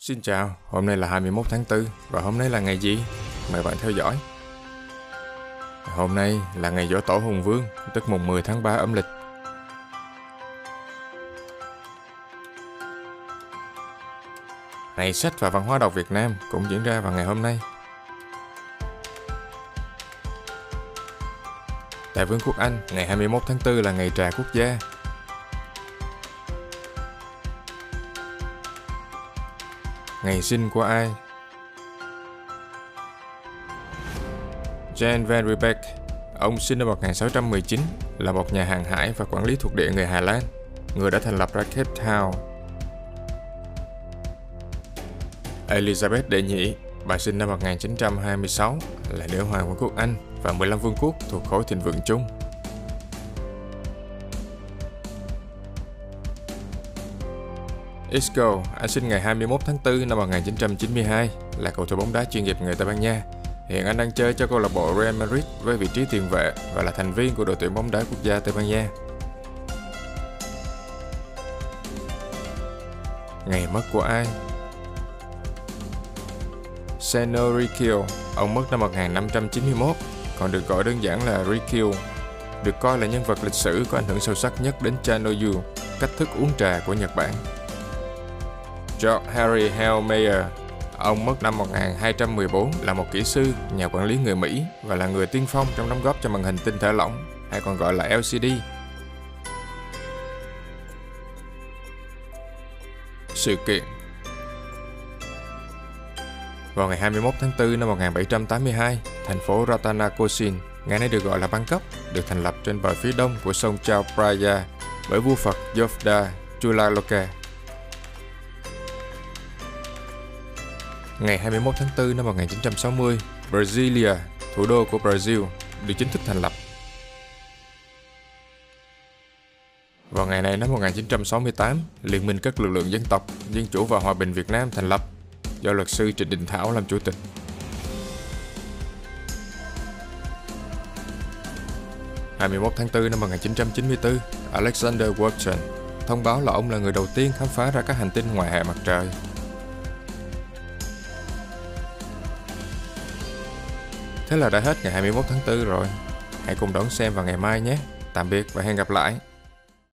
Xin chào, hôm nay là 21 tháng 4 và hôm nay là ngày gì? Mời bạn theo dõi. Hôm nay là ngày Dỗ Tổ Hùng Vương, tức mùng 10 tháng 3 âm lịch. Ngày sách và văn hóa đọc Việt Nam cũng diễn ra vào ngày hôm nay. Tại Vương quốc Anh, ngày 21 tháng 4 là ngày trà quốc gia. Ngày sinh của ai? Jan van Riebeck, ông sinh năm 1619, là một nhà hàng hải và quản lý thuộc địa người Hà Lan, người đã thành lập ra Cape Town. Elizabeth đệ nhị, bà sinh năm 1926, là nữ hoàng vương quốc Anh và 15 vương quốc thuộc khối thịnh vượng chung. Isco, anh sinh ngày 21 tháng 4 năm 1992, là cầu thủ bóng đá chuyên nghiệp người Tây Ban Nha. Hiện anh đang chơi cho câu lạc bộ Real Madrid với vị trí tiền vệ và là thành viên của đội tuyển bóng đá quốc gia Tây Ban Nha. Ngày mất của ai? Seno Rikio, ông mất năm 1591, còn được gọi đơn giản là Rikio, được coi là nhân vật lịch sử có ảnh hưởng sâu sắc nhất đến Chanoyu, cách thức uống trà của Nhật Bản. George Harry Hale Mayer, ông mất năm 1214 là một kỹ sư, nhà quản lý người Mỹ và là người tiên phong trong đóng góp cho màn hình tinh thể lỏng, hay còn gọi là LCD. Sự kiện vào ngày 21 tháng 4 năm 1782, thành phố Ratanakosin, ngày nay được gọi là Bangkok, được thành lập trên bờ phía đông của sông Chao Phraya bởi vua Phật Yodha Chulaloka. Ngày 21 tháng 4 năm 1960, Brasilia, thủ đô của Brazil, được chính thức thành lập. Vào ngày này năm 1968, Liên minh các lực lượng dân tộc, Dân chủ và Hòa bình Việt Nam thành lập do luật sư Trịnh Đình Thảo làm chủ tịch. Ngày 21 tháng 4 năm 1994, Alexander Watson thông báo là ông là người đầu tiên khám phá ra các hành tinh ngoài hệ mặt trời. Thế là đã hết ngày 21 tháng 4 rồi. Hãy cùng đón xem vào ngày mai nhé. Tạm biệt và hẹn gặp lại.